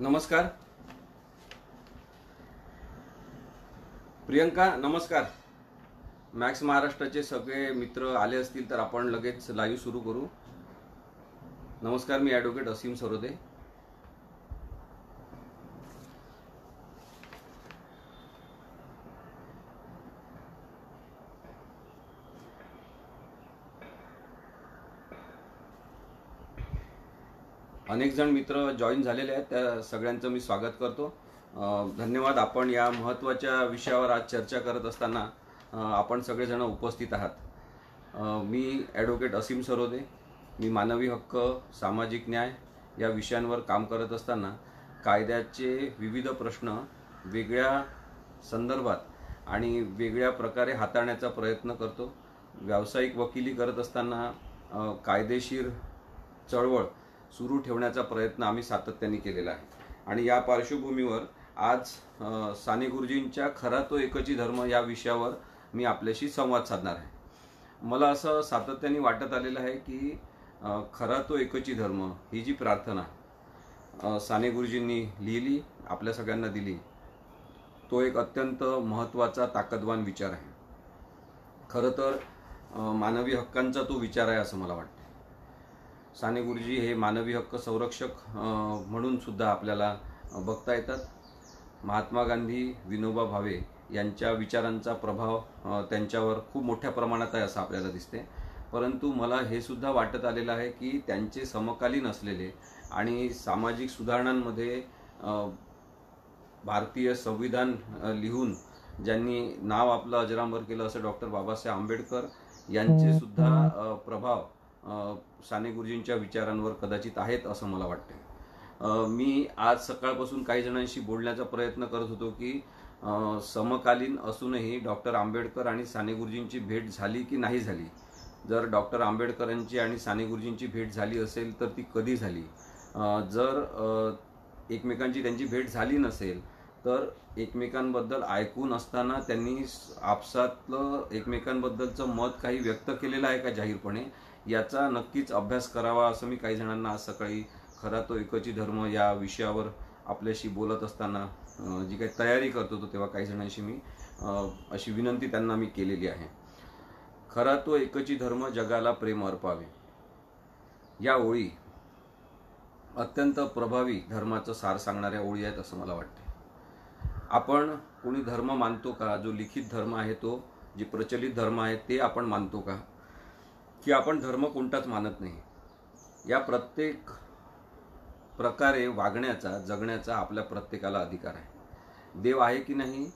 नमस्कार. प्रियंका नमस्कार. मॅक्स महाराष्ट्राचे सगळे मित्र आले असतील तर आपण लगेच लाईव्ह सुरू करू. नमस्कार मी ॲडव्होकेट असीम सरोदे. अनेक जण मित्र जॉईन झालेले आहेत. त्या सगळ्यांचं मी स्वागत करतो. धन्यवाद. आपण या महत्त्वाच्या विषयावर आज चर्चा करत असताना आपण सगळेजण उपस्थित आहात. मी ॲडव्होकेट असीम सरोदे. मी मानवी हक्क सामाजिक न्याय या विषयांवर काम करत असताना कायद्याचे विविध प्रश्न वेगळ्या संदर्भात आणि वेगळ्या प्रकारे हाताळण्याचा प्रयत्न करतो. व्यावसायिक वकिली करत असताना कायदेशीर चळवळ सुरू ठेवण्याचा प्रयत्न आम्ही सातत्याने केलेला आहे. आणि या पार्श्वभूमीवर आज साने गुरुजींच्या खरा तो एकची धर्म या विषयावर मी आपल्याशी संवाद साधणार आहे. मला असं सातत्याने वाटत आलेलं आहे की खरा तो एकची धर्म ही जी प्रार्थना साने गुरुजींनी लिहिली आपल्या सगळ्यांना दिली तो एक अत्यंत महत्त्वाचा ताकदवान विचार आहे. खरं तर मानवी हक्कांचा तो विचार आहे असं मला वाटतं. साने गुरुजी हे मानवी हक्क संरक्षक म्हणून सुद्धा आपल्याला बघता येतात. महात्मा गांधी विनोबा भावे यांच्या विचारांचा प्रभाव त्यांच्यावर खूप मोठ्या प्रमाणात आहे असं आपल्याला दिसते. परंतु मला हे सुद्धा वाटत आलेलं आहे की त्यांचे समकालीन असलेले आणि सामाजिक सुधारणांमध्ये भारतीय संविधान लिहून ज्यांनी नाव आपलं अजरामर केलं असं डॉक्टर बाबासाहेब आंबेडकर यांचे सुद्धा अ, प्रभाव साने गुरुजींच्या विचारांवर कदाचित आहेत असं मला वाटते मी आज सकाळपासून काही जणांशी बोलण्याचा प्रयत्न करत होतो की समकालीन असूनही डॉक्टर आंबेडकर आणि साने गुरुजींची भेट झाली की नाही झाली? जर डॉक्टर आंबेडकरांची आणि साने गुरुजींची भेट झाली असेल तर ती कधी झाली? जर एकमेकांची त्यांची भेट झाली नसेल तर एकमेकांबद्दल ऐकून असताना त्यांनी आपसातलं एकमेकांबद्दलचं मत काही व्यक्त केलेलं आहे का जाहीरपणे? याचा नक्कीच अभ्यास करावा असं मी काही जणांना आज सकाळी खरा तो एकची धर्म या विषयावर आपल्याशी बोलत असताना जी काही तयारी करत होतो तेव्हा काही जणांशी मी अशी विनंती त्यांना मी केलेली आहे. खरा तो एकची धर्म जगाला प्रेम अर्पावे. या ओळी अत्यंत प्रभावी धर्माचं सार सांगणाऱ्या ओळी आहेत असं मला वाटते आपण कोणी धर्म मानतो का? जो लिखित धर्म आहे तो जे प्रचलित धर्म आहे ते आपण मानतो का? की आपण धर्म कोणताच मानत नाही. या प्रत्येक प्रकारे वागण्याचा जगण्याचा आपल्या प्रत्येकाला अधिकार आहे. देव आहे की नाही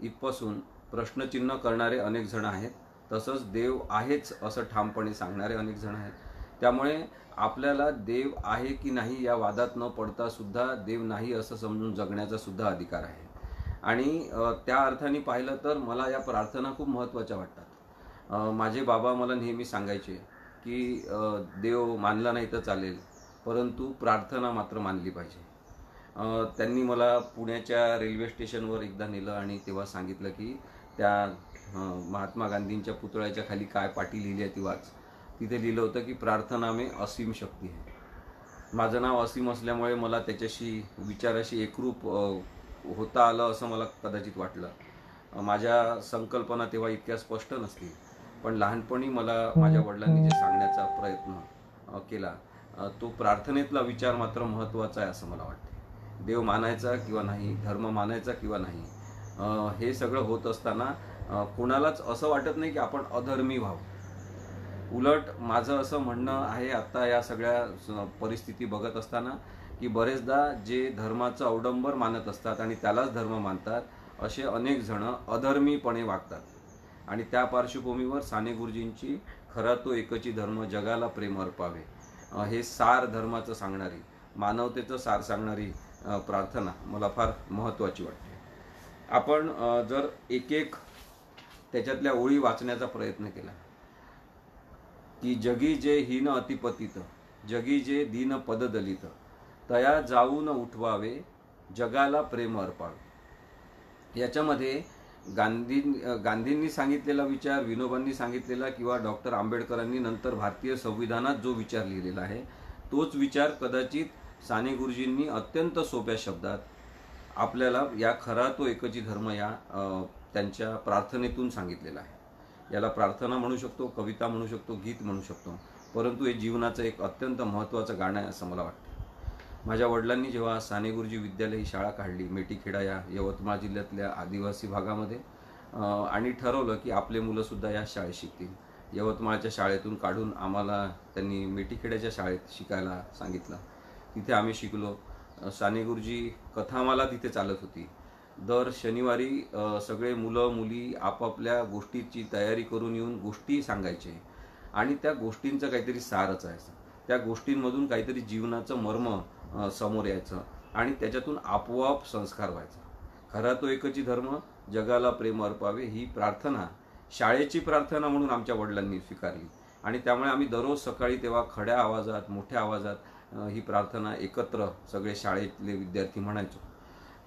इथपासून प्रश्नचिन्ह करणारे अनेक जण आहेत. तसंच देव आहेच असं ठामपणे सांगणारे अनेक जण आहेत. त्यामुळे आपल्याला देव आहे की नाही या वादात न पडता सुद्धा देव नाही असं समजून जगण्याचा सुद्धा अधिकार आहे. आणि त्या अर्थाने पाहिलं तर मला या प्रार्थना खूप महत्त्वाच्या वाटतात. माझे बाबा मला नेहमी सांगायचे की देव मानला नाही तर चालेल परंतु प्रार्थना मात्र मानली पाहिजे. त्यांनी मला पुण्याच्या रेल्वे स्टेशनवर एकदा नेलं आणि तेव्हा सांगितलं की त्या महात्मा गांधींच्या पुतळ्याच्या खाली काय पाटी लिहिली आहे ती वाच. तिथे लिहिलं होतं की प्रार्थना मे असीम शक्ती आहे माझं नाव असीम असल्यामुळे मला त्याच्याशी विचाराशी एकरूप होता आलं असं मला कदाचित वाटलं. माझ्या संकल्पना तेव्हा इतक्या स्पष्ट नसतील. पण लहानपणी मला माझ्या वडिलांनी जे सांगण्याचा प्रयत्न केला तो प्रार्थनेतला विचार मात्र महत्त्वाचा आहे असं मला वाटते देव मानायचा किंवा नाही धर्म मानायचा किंवा नाही हे सगळं होत असताना कोणालाच असं वाटत नाही की आपण अधर्मी व्हावं. उलट माझं असं म्हणणं आहे आता या सगळ्या परिस्थिती बघत असताना की बरेचदा जे धर्माचं अवडंबर मानत असतात आणि त्यालाच धर्म मानतात असे अनेक जण अधर्मीपणे वागतात. आणि त्या पार्श्वभूमीवर साने गुरुजींची खरा तो एकची धर्म जगाला प्रेम अर्पावे. हे सार धर्माचं सांगणारी मानवतेचं सार सांगणारी प्रार्थना मला फार महत्त्वाची वाटते. आपण जर एक एक त्याच्यातल्या ओळी वाचण्याचा प्रयत्न केला की जगी जे हीन अतिपतित जगी जे दीन पददलित तया जाऊन उठवावे जगाला प्रेम अर्पावे. याच्यामध्ये गांधी गांधींनी सांगितलेला विचार विनोबांनी सांगितलेला किंवा डॉक्टर आंबेडकरांनी नंतर भारतीय संविधानात जो विचार लिहिलेला आहे तोच विचार कदाचित साने गुरुजींनी अत्यंत सोप्या शब्दात आपल्याला या खरा तो एकची धर्म या त्यांच्या प्रार्थनेतून सांगितलेला आहे. याला प्रार्थना म्हणू शकतो कविता म्हणू शकतो गीत म्हणू शकतो परंतु हे जीवनाचं एक अत्यंत महत्त्वाचं गाणं आहे असं मला वाटतं. माझ्या वडिलांनी जेव्हा साने गुरुजी विद्यालय ही शाळा काढली मेटीखेडा या यवतमाळ जिल्ह्यातल्या आदिवासी भागामध्ये आणि ठरवलं की आपले मुलंसुद्धा या शाळेत शिकतील. यवतमाळच्या शाळेतून काढून आम्हाला त्यांनी मेटीखेड्याच्या शाळेत शिकायला सांगितलं. तिथे आम्ही शिकलो. साने गुरुजी कथामाला तिथे चालत होती. दर शनिवारी सगळे मुलं मुली आपापल्या गोष्टीची तयारी करून येऊन गोष्टी सांगायचे. आणि त्या गोष्टींचं काहीतरी सारच आहे. त्या गोष्टींमधून काहीतरी जीवनाचं मर्म समोर यायचं आणि त्याच्यातून आपोआप संस्कार व्हायचा. खरा तो एकची धर्म जगाला प्रेम अर्पावे ही प्रार्थना शाळेची प्रार्थना म्हणून आमच्या वडिलांनी स्वीकारली. आणि त्यामुळे आम्ही दररोज सकाळी तेव्हा खड्या आवाजात मोठ्या आवाजात ही प्रार्थना एकत्र सगळे शाळेतले विद्यार्थी म्हणायचो.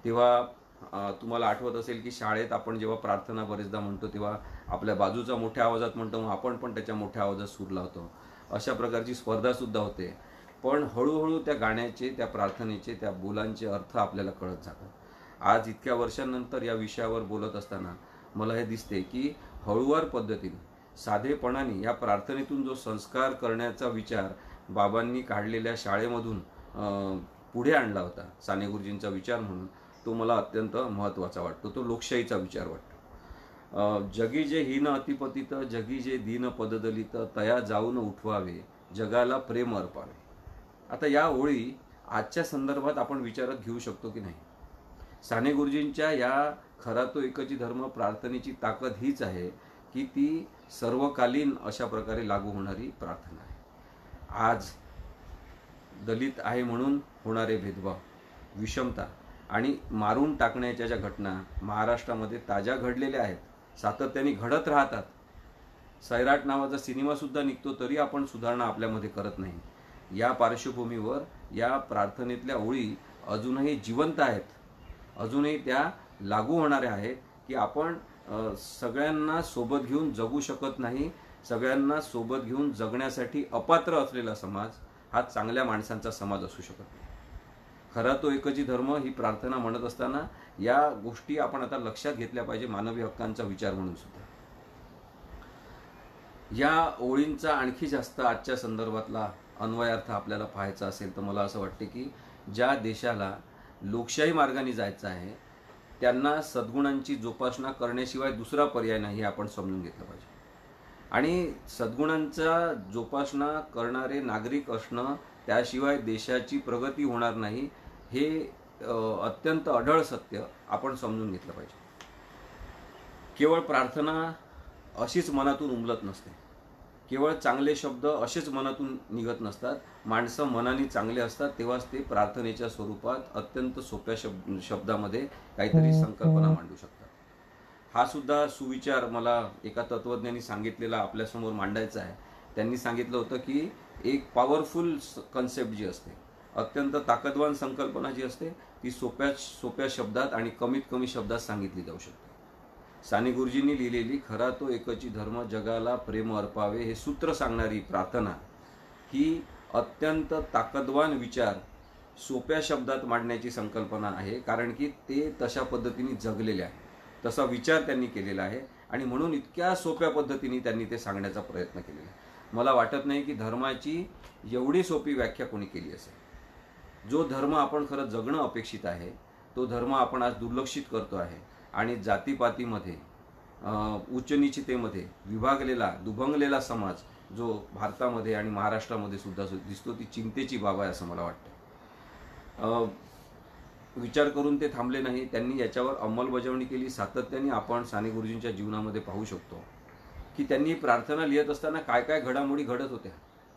तेव्हा तुम्हाला आठवत असेल की शाळेत आपण जेव्हा प्रार्थना बरेचदा म्हणतो तेव्हा आपल्या बाजूचा मोठ्या आवाजात म्हणतो मग आपण पण त्याच्या मोठ्या आवाजात सूर लावतो अशा प्रकारची स्पर्धासुद्धा होते. पण हळूहळू त्या गाण्याचे त्या प्रार्थनेचे त्या बोलांचे अर्थ आपल्याला कळत जातात. आज इतक्या वर्षांनंतर या विषयावर बोलत असताना मला हे दिसते की हळूवार पद्धतीने साधेपणाने या प्रार्थनेतून जो संस्कार करण्याचा विचार बाबांनी काढलेल्या शाळेमधून पुढे आणला होता साने गुरुजींचा विचार म्हणून तो मला अत्यंत महत्त्वाचा वाटतो. तो लोकशाहीचा विचार वाटतो. जगी जे हीन अतिपतित जगी जे दीन पददलित तया जाऊन उठवावे जगाला प्रेम अर्पावे. आता या ओळी आजच्या संदर्भात आपण विचारात घेऊ शकतो की नाही? साने गुरुजींच्या या खरा तो एकची धर्म प्रार्थनेची ताकद हीच आहे की ती सर्वकालीन अशा प्रकारे लागू होणारी प्रार्थना आहे. आज दलित आहे म्हणून होणारे भेदभाव विषमता आणि मारून टाकण्याच्या ज्या घटना महाराष्ट्रामध्ये ताज्या घडलेल्या आहेत सातत्याने घडत राहतात. सैराट नावाचा सिनेमासुद्धा निघतो तरी आपण सुधारणा आपल्यामध्ये करत नाही. या पार्श्वभूमीवर या प्रार्थनेतल्या ओळी अजूनही जिवंत आहेत. अजूनही त्या लागू होणाऱ्या आहेत की आपण सगळ्यांना सोबत घेऊन जगू शकत नाही सगळ्यांना सोबत घेऊन जगण्यासाठी अपात्र असलेला समाज हा चांगल्या माणसांचा समाज असू शकत नाही. खरा तो एकची धर्म ही प्रार्थना म्हणत असताना या गोष्टी आपण आता लक्षात घेतल्या पाहिजे मानवी हक्कांचा विचार म्हणून सुद्धा. या ओळींचा आणखी जास्त आजच्या संदर्भातला अन्वयार्थ आपल्याला पाहायचा असेल तर मला असं वाटते की ज्या देशाला लोकशाही मार्गाने जायचं आहे त्यांना सद्गुणांची जोपासना करण्याशिवाय दुसरा पर्याय नाही हे आपण समजून घेतलं पाहिजे. आणि सद्गुणांचा जोपासना करणारे नागरिक असणं त्याशिवाय देशाची प्रगती होणार नाही हे अत्यंत अढळ सत्य आपण समजून घेतलं पाहिजे. केवळ प्रार्थना अशीच मनातून उमलत नसते. केवळ चांगले शब्द असेच मनातून निघत नसतात. माणसं मनाने चांगले असतात तेव्हाच ते प्रार्थनेच्या स्वरूपात अत्यंत सोप्या शब्द शब्दामध्ये काहीतरी संकल्पना मांडू शकतात. हा सुद्धा सुविचार मला एका तत्वज्ञानी सांगितलेला आपल्यासमोर मांडायचा आहे. त्यांनी सांगितलं होतं की एक पॉवरफुल कन्सेप्ट जी असते अत्यंत ताकदवान संकल्पना जी असते ती सोप्या सोप्या शब्दात आणि कमीत कमी शब्दात सांगितली जाऊ शकते. साने गुरुजींनी लिहिलेली खरा तो एकची धर्म जगाला प्रेम अर्पावे हे सूत्र सांगणारी प्रार्थना ही अत्यंत ताकदवान विचार सोप्या शब्दात मांडण्याची संकल्पना आहे कारण की ते तशा पद्धतीने जगलेले आहे. तसा विचार त्यांनी केलेला आहे आणि म्हणून इतक्या सोप्या पद्धतीने त्यांनी ते सांगण्याचा प्रयत्न केलेला आहे. मला वाटत नाही की धर्माची एवढी सोपी व्याख्या कोणी केली असेल. जो धर्म आपण खरं जगणं अपेक्षित आहे तो धर्म आपण आज दुर्लक्षित करतो आहे. आणि जातीपातीमध्ये अं, विभागलेला दुभंगलेला समाज जो भारतामध्ये आणि महाराष्ट्रामध्ये सुद्धा जो दिसतो ती चिंतेची बाब आहे असं मला वाटतं. विचार करून ते थांबले नाही. त्यांनी याच्यावर अंमलबजावणी केली. सातत्याने आपण साने गुरुजींच्या जीवनामध्ये पाहू शकतो की त्यांनी प्रार्थना लिहित असताना काय काय घडामोडी घडत होत्या.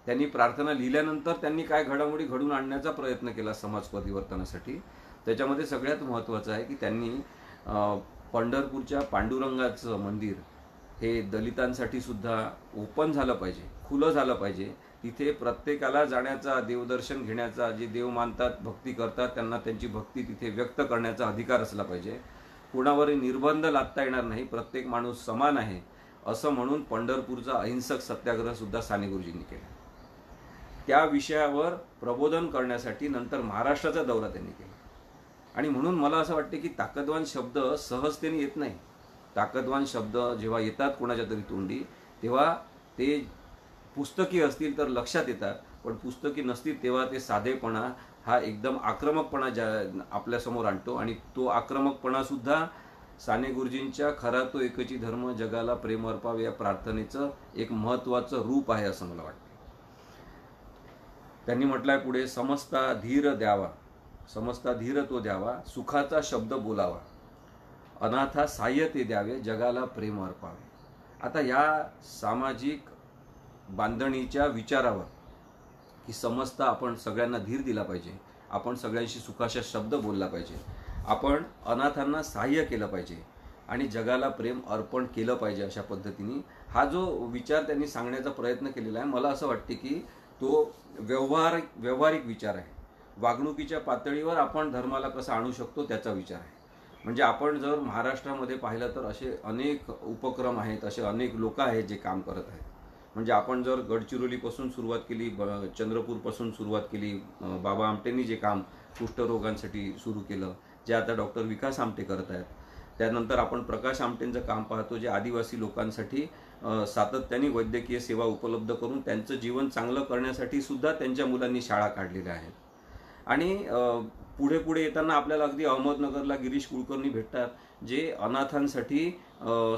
त्यांनी प्रार्थना लिहिल्यानंतर त्यांनी काय घडामोडी घडून आणण्याचा प्रयत्न केला समाज परिवर्तनासाठी त्याच्यामध्ये सगळ्यात महत्त्वाचं आहे की त्यांनी पंढरपूरच्या पांडुरंगाचं मंदिर हे दलितांसाठी सुद्धा ओपन झालं पाहिजे खुलं झालं पाहिजे. तिथे प्रत्येकाला जाण्याचा देवदर्शन घेण्याचा जे देव मानतात भक्ती करतात त्यांना त्यांची भक्ती तिथे व्यक्त करण्याचा अधिकार असला पाहिजे. कुणावरही निर्बंध लादता येणार नाही प्रत्येक माणूस समान आहे असं म्हणून पंढरपूरचा अहिंसक सत्याग्रह सुद्धा साने गुरुजींनी केला. त्या विषयावर प्रबोधन करण्यासाठी नंतर महाराष्ट्राचा दौरा त्यांनी केला. आणि म्हणून मला असं वाटते की ताकदवान शब्द सहजतेने येत नाही. ताकदवान शब्द जेव्हा येतात कोणाच्या तरी तोंडी तेव्हा ते पुस्तकी असतील तर लक्षात येतात पण पुस्तकी नसतील तेव्हा ते साधेपणा हा एकदम आक्रमकपणा ज्या आपल्यासमोर आणतो आणि तो आक्रमकपणा सुद्धा साने गुरुजींच्या खरा तो एकची धर्म जगाला प्रेम अर्पावे या प्रार्थनेचं एक महत्वाचं रूप आहे असं मला वाटतं. त्यांनी म्हटलंय पुढे समजता धीर द्यावा. समजता धीर तो द्यावा सुखाचा शब्द बोलावा. अनाथा साह्य ते द्यावे जगाला प्रेम अर्पावे. आता या सामाजिक बांधणीच्या विचारावर की समजता आपण सगळ्यांना धीर दिला पाहिजे आपण सगळ्यांशी सुखाचा शब्द बोलला पाहिजे आपण अनाथांना सहाय्य केलं पाहिजे आणि जगाला प्रेम अर्पण केलं पाहिजे अशा पद्धतीने हा जो विचार त्यांनी सांगण्याचा प्रयत्न केलेला आहे मला असं वाटते की तो व्यवहार व्यवहारिक विचार आहे. वागणुकीच्या पातळीवर आपण धर्माला कसं आणू शकतो त्याचा विचार आहे. म्हणजे आपण जर महाराष्ट्रामध्ये पाहिलं तर असे अनेक उपक्रम आहेत असे अनेक लोक आहेत जे काम करत आहेत. म्हणजे आपण जर गडचिरोलीपासून सुरुवात केली ब- चंद्रपूरपासून सुरुवात केली बाबा आमटेंनी जे काम कुष्ठरोगांसाठी सुरू केलं जे आता डॉक्टर विकास आमटे करत आहेत. त्यानंतर आपण प्रकाश आमटेंचं काम पाहतो जे आदिवासी लोकांसाठी सातत्याने वैद्यकीय सेवा उपलब्ध करून त्यांचं जीवन चांगलं करण्यासाठी सुद्धा त्यांच्या मुलांनी शाळा काढलेल्या आहेत. आणि पुढे पुढे येताना आपल्याला अगदी अहमदनगरला गिरीश कुलकर्णी भेटतात जे अनाथांसाठी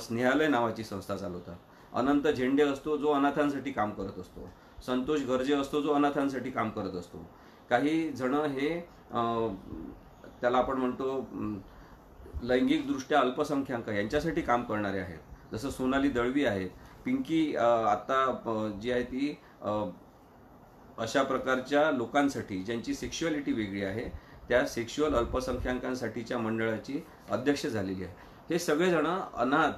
स्नेहालय नावाची संस्था चालवतात. अनंत झेंडे असतो जो अनाथांसाठी काम करत असतो. संतोष गर्जे असतो जो अनाथांसाठी काम करत असतो. काही जण हे त्याला आपण म्हणतो लैंगिकदृष्ट्या अल्पसंख्याक यांच्यासाठी काम करणारे आहेत. जसं सोनाली दळवी आहेत. पिंकी आत्ता आता जी आहे ती अशा प्रकारच्या लोकांसाठी ज्यांची सेक्शुअलिटी वेगळी आहे त्या सेक्शुअल अल्पसंख्याकांसाठीच्या मंडळाची अध्यक्ष झालेली आहे. हे सगळेजण अनाथ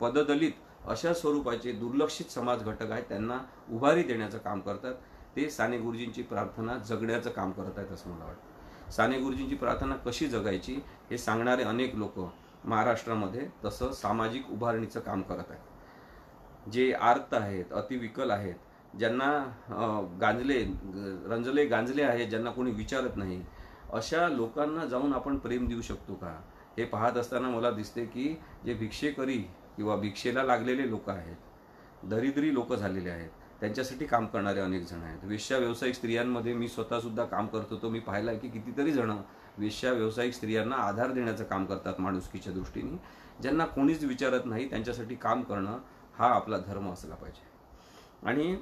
पददलित अशा स्वरूपाचे दुर्लक्षित समाज घटक आहेत त्यांना उभारी देण्याचं काम करतात. ते साने गुरुजींची प्रार्थना जगण्याचं काम करत आहेत असं मला वाटतं. साने गुरुजींची प्रार्थना कशी जगायची हे सांगणारे अनेक लोक महाराष्ट्रामध्ये तसं सामाजिक उभारणीचं काम करत आहेत. जे आर्त आहेत अतिविकल आहेत ज्यांना गांजले रंजले गांजले आहे ज्यांना कोणी विचारत नाही अशा लोकांना जाऊन आपण प्रेम देऊ शकतो का? हे पाहत असताना मला दिसते की जे भिक्षेकरी किंवा भिक्षेला लागलेले लोक आहेत दरिद्री लोक झालेले आहेत त्यांच्यासाठी काम करणारे अनेक जण आहेत. वेश्या व्यावसायिक स्त्रियांमध्ये मी स्वतःसुद्धा काम करत होतो. मी पाहिलं की कितीतरी जणं वेश्या व्यावसायिक स्त्रियांना आधार देण्याचं काम करतात माणुसकीच्या दृष्टीने. ज्यांना कोणीच विचारत नाही त्यांच्यासाठी काम करणं हा आपला धर्म असला पाहिजे. आणि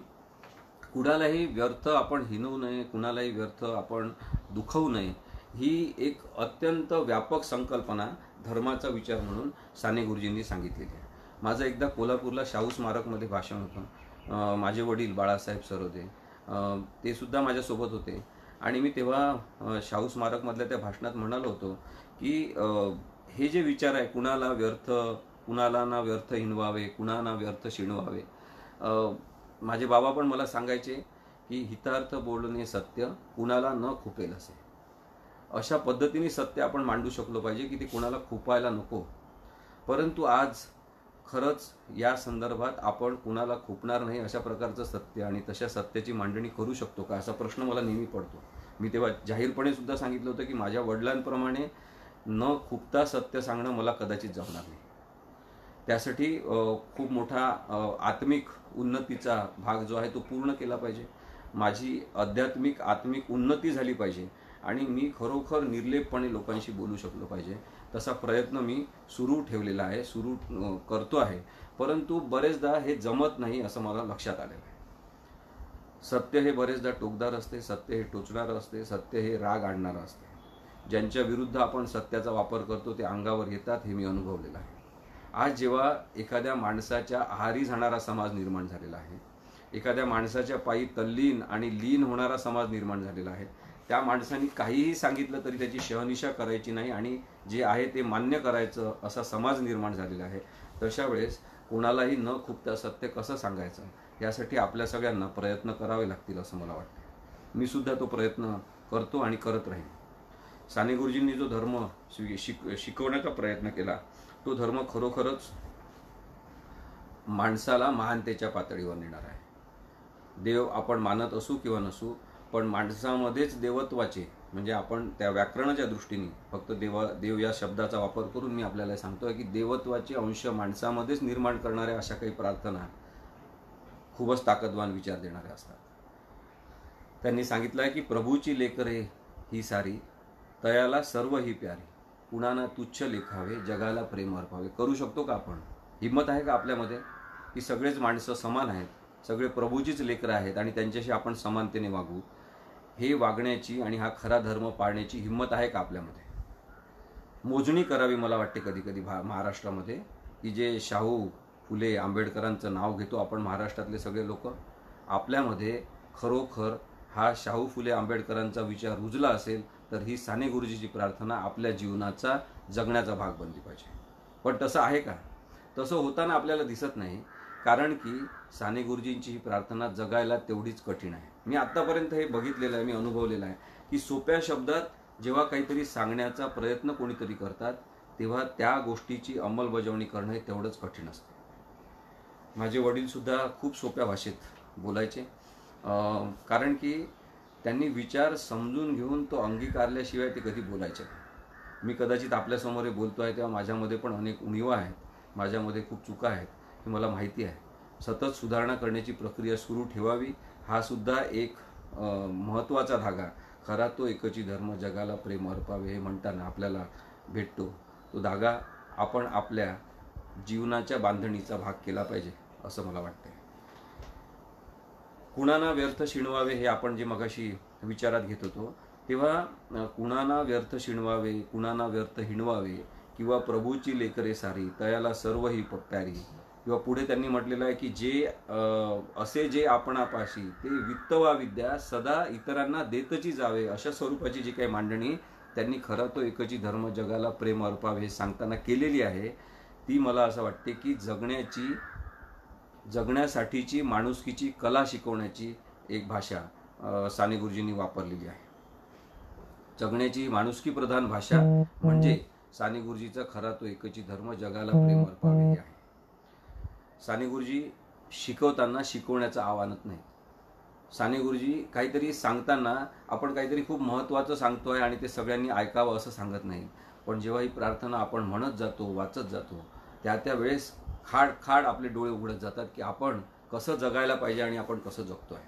कुणालाही व्यर्थ आपण हिनवू नये कुणालाही व्यर्थ आपण दुखवू नये ही एक अत्यंत व्यापक संकल्पना धर्माचा विचार म्हणून साने गुरुजींनी सांगितलेली आहे. माझं एकदा कोल्हापूरला शाहू स्मारकमध्ये भाषण होतं. माझे वडील बाळासाहेब सर होते. ते सुद्धा माझ्यासोबत होते. आणि मी तेव्हा शाहू स्मारकमधल्या त्या भाषणात म्हणालो होतो की हे जे विचार आहे कुणाला व्यर्थ कुणाला ना व्यर्थ हिनवावे कुणाला व्यर्थ शिणवावे माझे बाबा पण मला सांगायचे की हितार्थ बोलणे सत्य कुणाला न खुपेल असे. अशा पद्धतीने सत्य आपण मांडू शकलो पाहिजे की ते कुणाला खुपायला नको. परंतु आज खरंच या संदर्भात आपण कुणाला खुपणार नाही अशा प्रकारचं सत्य आणि तशा सत्याची मांडणी करू शकतो का असा प्रश्न मला नेहमी पडतो. मी तेव्हा जाहीरपणे सुद्धा सांगितलं होतं की माझ्या वडिलांप्रमाणे न खुपता सत्य सांगणं मला कदाचित जमणार नाही. त्यासाठी खूप मोठा आत्मिक उन्नतीचा भाग जो आहे तो पूर्ण केला पाहिजे. माझी आध्यात्मिक आत्मिक उन्नती झाली पाहिजे आणि मी खरोखर निर्लेपपणे लोकांशी बोलू शकलो पाहिजे. तसा प्रयत्न मी सुरू ठेवलेला आहे सुरू करतो आहे. परंतु बरेचदा हे जमत नाही असं मला लक्षात आलेलं आहे. सत्य हे बरेचदा टोकदार असते सत्य हे टोचणारं असते सत्य हे राग आणणारं असते. ज्यांच्या विरुद्ध आपण सत्याचा वापर करतो ते अंगावर येतात हे मी अनुभवलेलं आहे. आज जेव्हा एखाद्या माणसाच्या आहारी जाणारा समाज निर्माण झालेला आहे एखाद्या माणसाच्या पायी तल्लीन आणि लीन होणारा समाज निर्माण झालेला आहे त्या माणसाने काहीही सांगितलं तरी त्याची शहनिशा करायची नाही आणि जे आहे ते मान्य करायचं असा समाज निर्माण झालेला आहे. तशा वेळेस कोणालाही न खुपता सत्य कसं सांगायचं यासाठी आपल्या सगळ्यांना प्रयत्न करावे लागतील असं मला वाटतं. मी सुद्धा तो प्रयत्न करतो आणि करत राहीन. साने गुरुजींनी जो धर्म शिक शिक- शिकवण्याचा प्रयत्न केला तो धर्म खरोखरच माणसाला महानतेच्या पातळीवर नेणार आहे. देव आपण मानत असू किंवा नसू पण माणसामध्येच देवत्वाचे म्हणजे आपण त्या व्याकरणाच्या दृष्टीने फक्त देवा देव या शब्दाचा वापर करून मी आपल्याला सांगतोय की देवत्वाचे अंश माणसामध्येच निर्माण करणाऱ्या अशा काही प्रार्थना खूपच ताकदवान विचार देणाऱ्या असतात. त्यांनी सांगितलं आहे की प्रभूची लेकरे ही सारी तयाला सर्व ही प्यारी. कुणाना तुच्छ लेखावे जगाला प्रेम अर्पावे करू शकतो का आपण? हिंमत आहे का आपल्यामध्ये? की सगळेच माणसं समान आहेत सगळे प्रभूचीच लेकरं आहेत आणि त्यांच्याशी आपण समानतेने वागू? हे वागण्याची आणि हा खरा धर्म पाळण्याची हिंमत आहे का आपल्यामध्ये? मोजणी करावी मला वाटते कधी कधी भा महाराष्ट्रामध्ये. की जे शाहू फुले आंबेडकरांचं नाव घेतो आपण महाराष्ट्रातले सगळे लोक आपल्यामध्ये खरोखर हा शाहू फुले आंबेडकरांचा विचार रुजला असेल तर ही साने गुरुजीची प्रार्थना आपल्या जीवनाचा जगण्याचा भाग बनली पाहिजे. पण तसं आहे का? तसं होताना आपल्याला दिसत नाही कारण की साने गुरुजींची ही प्रार्थना जगायला तेवढीच कठीण आहे. मी आत्तापर्यंत हे बघितलेलं आहे मी अनुभवलेलं आहे की सोप्या शब्दात जेव्हा काहीतरी सांगण्याचा प्रयत्न कोणीतरी करतात तेव्हा त्या गोष्टीची अंमलबजावणी करणं हे तेवढंच कठीण असतं. माझे वडीलसुद्धा खूप सोप्या भाषेत बोलायचे. कारण की त्यांनी विचार समजून घेऊन तो अंगीकारल्याशिवाय ते कधी बोलायचे मी कदाचित आपल्यासमोर हे बोलतो आहे तेव्हा माझ्यामध्ये पण अनेक उणीवा आहेत. माझ्यामध्ये खूप चुका आहेत हे मला माहिती आहे. सतत सुधारणा करण्याची प्रक्रिया सुरू ठेवावी हा सुद्धा एक महत्त्वाचा धागा. खरा तो एकची धर्म जगाला प्रेम अर्पावे हे म्हणताना आपल्याला भेटतो. तो धागा आपण आपल्या जीवनाच्या बांधणीचा भाग केला पाहिजे असं मला वाटतं कुणाना व्यर्थ शिणवावे हे आपण जे मगाशी विचारात घेत होतो तेव्हा कुणाना व्यर्थ शिणवावे कुणाना व्यर्थ हिणवावे किंवा प्रभूची लेकरे सारी तयाला सर्व ही प्यारी किंवा पुढे त्यांनी म्हटलेलं आहे की जे असे जे आपणापाशी ते वित्तवा विद्या सदा इतरांना देतची जावे अशा स्वरूपाची जी काही मांडणी त्यांनी खरा तो एकची धर्म जगाला प्रेम अर्पावे हे सांगताना केलेली आहे ती मला असं वाटते की जगण्याची जगण्यासाठीची माणुसकीची कला शिकवण्याची एक भाषा साने गुरुजींनी वापरलेली आहे. जगण्याची माणुसकी प्रधान भाषा म्हणजे साने गुरुजीचा खरा तो एकची धर्म जगाला प्रेम अर्पावे आहे. साने गुरुजी शिकवताना शिकवण्याचं आव्हानत नाही. साने गुरुजी काहीतरी सांगताना आपण काहीतरी खूप महत्त्वाचं सांगतोय आणि ते सगळ्यांनी ऐकावं असं सांगत नाही. पण जेव्हा ही प्रार्थना आपण म्हणत जातो वाचत जातो त्या त्या वेळेस खाड खाड आपले डोळे उघडत जातात की आपण कसं जगायला पाहिजे आणि आपण कसं जगतोय.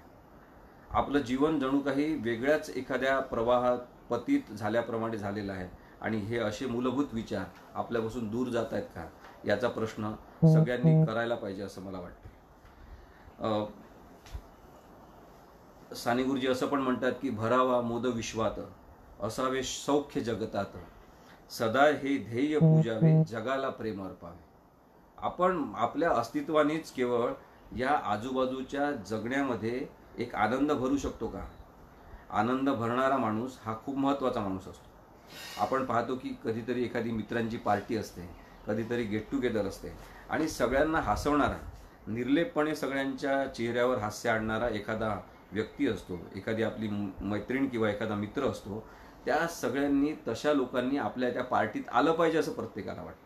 आपलं जीवन जणू काही वेगळ्याच एखाद्या प्रवाहात पतीत झाल्याप्रमाणे झालेलं आहे आणि हे असे मूलभूत विचार आपल्यापासून दूर जात आहेत का? याचा प्रश्न सगळ्यांनी करायला पाहिजे असं मला वाटतं साने गुरुजी असं पण म्हणतात की भरावा मोद विश्वात असावे सौख्य जगतात. सदा हे ध्येय पूजावे जगाला प्रेम अर्पावे. आपण आपल्या अस्तित्वानेच केवळ या आजूबाजूच्या जगण्यामध्ये एक आनंद भरू शकतो का? आनंद भरणारा माणूस हा खूप महत्त्वाचा माणूस असतो. आपण पाहतो की कधीतरी एखादी मित्रांची पार्टी असते कधीतरी गेट टुगेदर असते आणि सगळ्यांना हसवणारा निर्लेपपणे सगळ्यांच्या चेहऱ्यावर हास्य आणणारा एखादा व्यक्ती असतो एखादी आपली मैत्रीण किंवा एखादा मित्र असतो त्या सगळ्यांनी तशा लोकांनी आपल्या त्या पार्टीत आलं पाहिजे असं प्रत्येकाला वाटतं.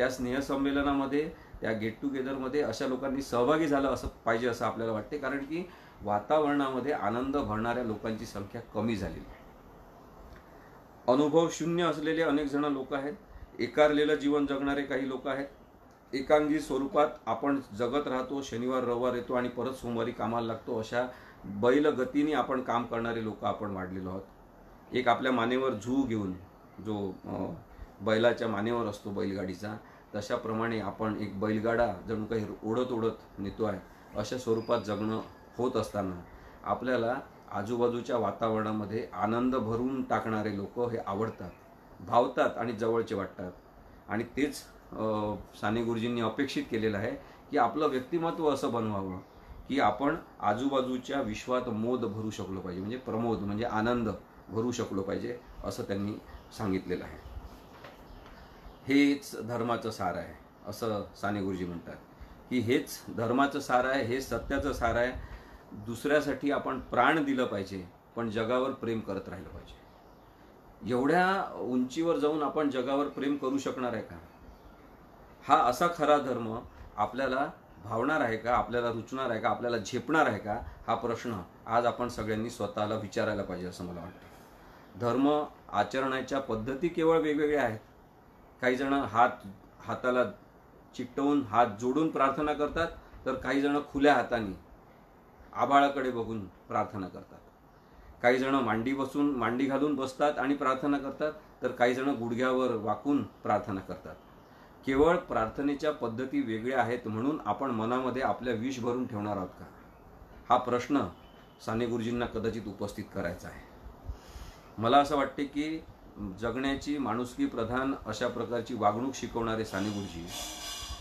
त्या स्नेहसंमेलनामध्ये त्या गेट टुगेदरमध्ये अशा लोकांनी सहभागी झालं असं पाहिजे असं आपल्याला वाटते. कारण की वातावरणामध्ये आनंद भरणाऱ्या लोकांची संख्या कमी झालेली आहे. अनुभव शून्य असलेले अनेक जण लोक आहेत. एकारलेलं जीवन जगणारे काही लोक आहेत. एकांगी स्वरूपात आपण जगत राहतो शनिवार रविवार येतो आणि परत सोमवारी कामाला लागतो. अशा बैल गतीने आपण काम करणारे लोक आपण वाढलेलो आहोत. एक आपल्या मानेवर झू घेऊन जो बैलाच्या मानेवर असतो बैलगाडीचा तशाप्रमाणे आपण एक बैलगाडा जणू काही ओढत ओढत नेतो आहे अशा स्वरूपात जगणं होत असताना आपल्याला आजूबाजूच्या वातावरणामध्ये आनंद भरून टाकणारे लोक हे आवडतात भावतात आणि जवळचे वाटतात. आणि तेच साने गुरुजींनी अपेक्षित केलेलं आहे की आपलं व्यक्तिमत्व असं बनवावं की आपण आजूबाजूच्या विश्वात मोद भरू शकलो पाहिजे म्हणजे प्रमोद म्हणजे आनंद भरू शकलो पाहिजे असं त्यांनी सांगितलेलं आहे. हेच धर्माचं सार आहे असं साने गुरुजी म्हणतात. की हेच धर्माचं सार आहे हे सत्याचं सार आहे. दुसऱ्यासाठी आपण प्राण दिलं पाहिजे पण जगावर प्रेम करत राहिलं पाहिजे. एवढ्या उंचीवर जाऊन आपण जगावर प्रेम करू शकणार आहे का? हा असा खरा धर्म आपल्याला भावणार आहे का? आपल्याला रुचणार आहे का? आपल्याला झेपणार आहे का? हा प्रश्न आज आपण सगळ्यांनी स्वतःला विचारायला पाहिजे असं मला वाटतं. धर्म आचरणाच्या पद्धती केवळ वेगवेगळ्या आहेत. काही जण हात हाताला चिकटवून हात जोडून प्रार्थना करतात तर काही जण खुल्या हाताने आबाळाकडे बघून प्रार्थना करतात. काही जण मांडी बसून मांडी घालून बसतात आणि प्रार्थना करतात तर काही जण गुडघ्यावर वाकून प्रार्थना करतात. केवळ प्रार्थनेच्या पद्धती वेगळ्या आहेत म्हणून आपण मनामध्ये आपल्या विष भरून ठेवणार आहोत का? हा प्रश्न साने गुरुजींना कदाचित उपस्थित करायचा आहे. मला असं वाटते की जगण्याची माणुसकी प्रधान अशा प्रकारची वागणूक शिकवणारे साने गुरुजी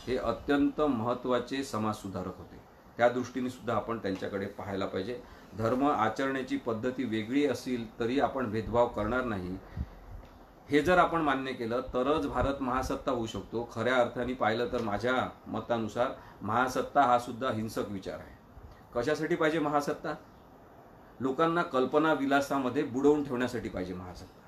हे अत्यंत महत्त्वाचे समाजसुधारक होते. त्या दृष्टीने सुद्धा आपण त्यांच्याकडे पाहायला पाहिजे. धर्म आचरण्याची पद्धती वेगळी असेल तरी आपण भेदभाव करणार नाही. हे जर आपण मान्य केलं तरच भारत महासत्ता होऊ शकतो. खऱ्या अर्थाने पाहिलं तर माझ्या मतानुसार महासत्ता हा सुद्धा हिंसक विचार आहे. कशासाठी पाहिजे महासत्ता? लोकांना कल्पना विलासामध्ये बुडवून ठेवण्यासाठी पाहिजे महासत्ता.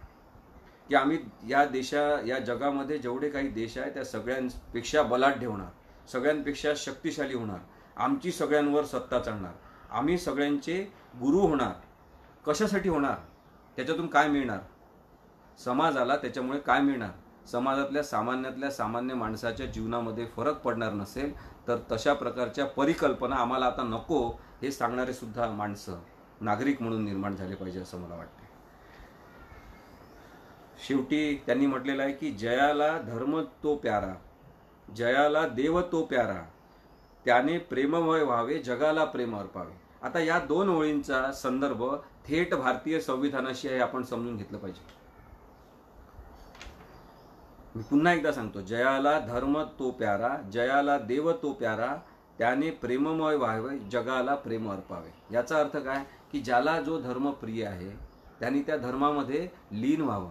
की आम्ही या देशा या जगामध्ये जेवढे काही देश आहे त्या सगळ्यांपेक्षा बलाढ्य होणार सगळ्यांपेक्षा शक्तिशाली होणार आमची सगळ्यांवर सत्ता चालणार आम्ही सगळ्यांचे गुरु होणार कशासाठी होणार त्याच्यातून काय मिळणार? समाजाला त्याच्यामुळे काय मिळणार? समाजातल्या सामान्यातल्या सामान्य माणसाच्या जीवनामध्ये फरक पडणार नसेल तर तशा प्रकारच्या परिकल्पना आम्हाला आता नको हे सांगणारे सुद्धा माणसं नागरिक म्हणून निर्माण झाले पाहिजे असं मला वाटतं. शेवटी त्यांनी म्हटलेलं आहे की जयाला धर्म तो प्यारा जयाला देव तो प्यारा त्याने प्रेममय व्हावे जगाला प्रेम अर्पावे. आता या दोन ओळींचा संदर्भ थेट भारतीय संविधानाशी आहे आपण समजून घेतलं पाहिजे. मी पुन्हा एकदा सांगतो जयाला धर्म तो प्यारा जयाला देव तो प्यारा त्याने प्रेममय व्हावे जगाला प्रेम अर्पावे. याचा अर्थ काय? की ज्याला जो धर्म प्रिय आहे त्याने त्या धर्मामध्ये लीन व्हावं.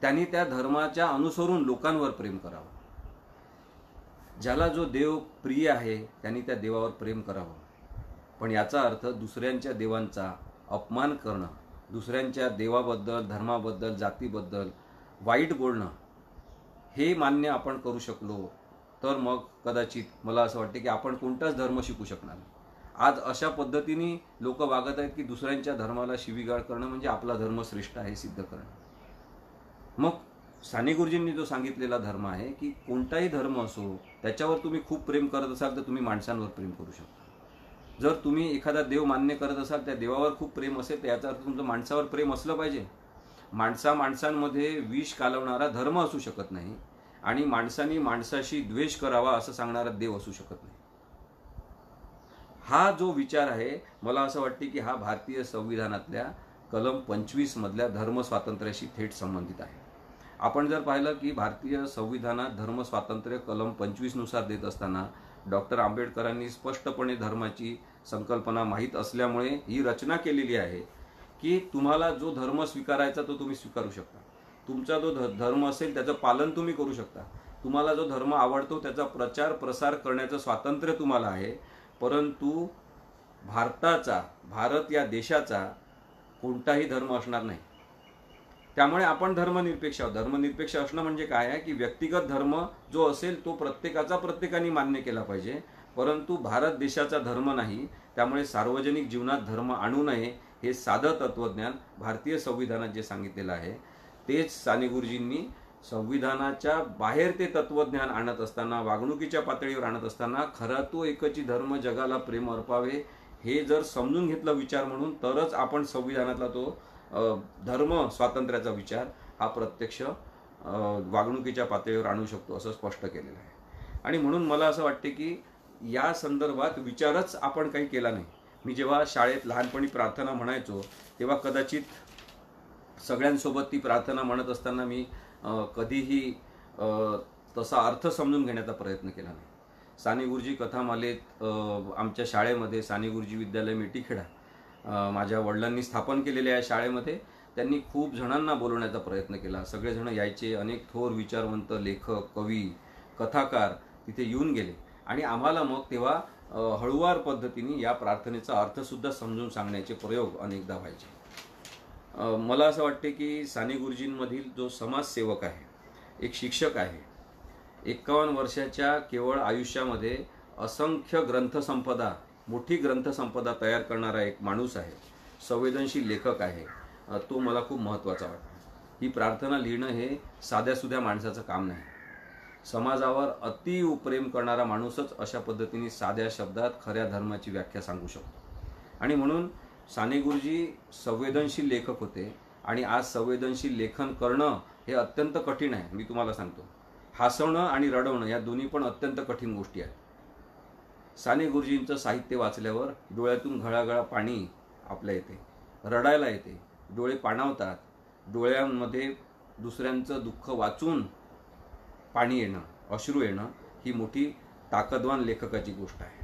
त्यांनी त्या धर्माच्या अनुसरून लोकांवर प्रेम करावं. ज्याला जो देव प्रिय आहे त्यांनी त्या देवावर प्रेम करावं. पण याचा अर्थ दुसऱ्यांच्या देवांचा अपमान करणं दुसऱ्यांच्या देवाबद्दल धर्माबद्दल जातीबद्दल वाईट बोलणं हे मान्य आपण करू शकलो तर मग कदाचित मला असं वाटते की आपण कोणताच धर्म शिकू शकणार आज अशा पद्धतीने लोक वागत आहेत की दुसऱ्यांच्या धर्माला शिवीगाळ करणं म्हणजे आपला धर्म श्रेष्ठ आहे सिद्ध करणं. मग साने गुरुजींनी जो सांगितलेला धर्म आहे की कोणताही धर्म असो त्याच्यावर तुम्ही खूप प्रेम करत असाल तर तुम्ही माणसांवर प्रेम करू शकता. जर तुम्ही एखादा देव मान्य करत असाल त्या देवावर खूप प्रेम असेल तर याचा अर्थ तुमचं माणसावर प्रेम असलं पाहिजे. माणसा माणसांमध्ये विष कालवणारा धर्म असू शकत नाही आणि माणसाने माणसाशी द्वेष करावा असं सांगणारा देव असू शकत नाही. हा जो विचार आहे मला असं वाटते की हा भारतीय संविधानातल्या कलम पंचवीसमधल्या धर्मस्वातंत्र्याशी धर्म स्वातंत्र्याशी थेट संबंधित आहे. आपण जर पाहिलं की भारतीय संविधानात धर्म स्वातंत्र्य कलम पंचवीसनुसार देत असताना डॉक्टर आंबेडकरांनी स्पष्टपणे धर्माची संकल्पना माहीत असल्यामुळे ही रचना केलेली आहे की तुम्हाला जो धर्म स्वीकारायचा तो तुम्ही स्वीकारू शकता. तुमचा जो धर्म असेल त्याचं पालन तुम्ही करू शकता. तुम्हाला जो धर्म आवडतो त्याचा प्रचार प्रसार करण्याचं स्वातंत्र्य तुम्हाला आहे. परंतु भारताचा भारत या देशाचा कोणताही धर्म असणार नाही. त्यामुळे आपण धर्मनिरपेक्ष आहोत. धर्मनिरपेक्ष असणं म्हणजे काय आहे की व्यक्तिगत धर्म जो असेल तो प्रत्येकाचा प्रत्येकाने मान्य केला पाहिजे. परंतु भारत देशाचा धर्म नाही त्यामुळे सार्वजनिक जीवनात धर्म आणू नये हे साधं तत्वज्ञान भारतीय संविधानात जे सांगितलेलं आहे तेच साने गुरुजींनी संविधानाच्या बाहेर ते तत्वज्ञान आणत असताना वागणुकीच्या पातळीवर आणत असताना खरा तो एकची धर्म जगाला प्रेम अर्पावे हे जर समजून घेतलं विचार म्हणून तरच आपण संविधानातला तो धर्म स्वातंत्र्याचा विचार हा प्रत्यक्ष वागणुकीच्या पातळीवर आणू शकतो असं स्पष्ट केलेलं आहे. आणि म्हणून मला असं वाटते की या संदर्भात विचारच आपण काही केला नाही. मी जेव्हा शाळेत लहानपणी प्रार्थना म्हणायचो तेव्हा कदाचित सगळ्यांसोबत ती प्रार्थना म्हणत असताना मी कधीही तसा अर्थ समजून घेण्याचा प्रयत्न केला नाही. साने गुरुजी कथामालेत आमच्या शाळेमध्ये साने गुरुजी विद्यालय मेटीखेडा माझ्या वडिलांनी स्थापन केलेल्या या शाळेमध्ये त्यांनी खूप जणांना बोलवण्याचा प्रयत्न केला. सगळेजण यायचे अनेक थोर विचारवंत लेखक कवी कथाकार तिथे येऊन गेले. आणि आम्हाला मग तेव्हा हळुवार पद्धतीने या प्रार्थनेचा अर्थसुद्धा समजून सांगण्याचे प्रयोग अनेकदा व्हायचे. मला असं वाटते की साने गुरुजींमधील जो समाजसेवक आहे एक शिक्षक आहे एक्कावन्न वर्षाच्या केवळ आयुष्यामध्ये असंख्य ग्रंथसंपदा मोठी ग्रंथसंपदा तयार करणारा एक माणूस आहे. संवेदनशील लेखक आहे. तो मला खूप महत्त्वाचा वाटतो. ही प्रार्थना लिहिणं हे साध्यासुध्या माणसाचं काम नाही. समाजावर अति प्रेम करणारा माणूसच अशा पद्धतीने साध्या शब्दात खऱ्या धर्माची व्याख्या सांगू शकतो. आणि म्हणून साने गुरुजी संवेदनशील लेखक होते आणि आज संवेदनशील लेखन करणं हे अत्यंत कठीण आहे. मी तुम्हाला सांगतो. हसवणं आणि रडवणं या दोन्ही पण अत्यंत कठीण गोष्टी आहेत. साने गुरुजींचं साहित्य वाचल्यावर डोळ्यातून घळाघळा पाणी आपल्या येते. रडायला येते. डोळे पाणावतात. डोळ्यांमध्ये दुसऱ्यांचं दुःख वाचून पाणी येणं अश्रू येणं ही मोठी ताकदवान लेखकाची गोष्ट आहे.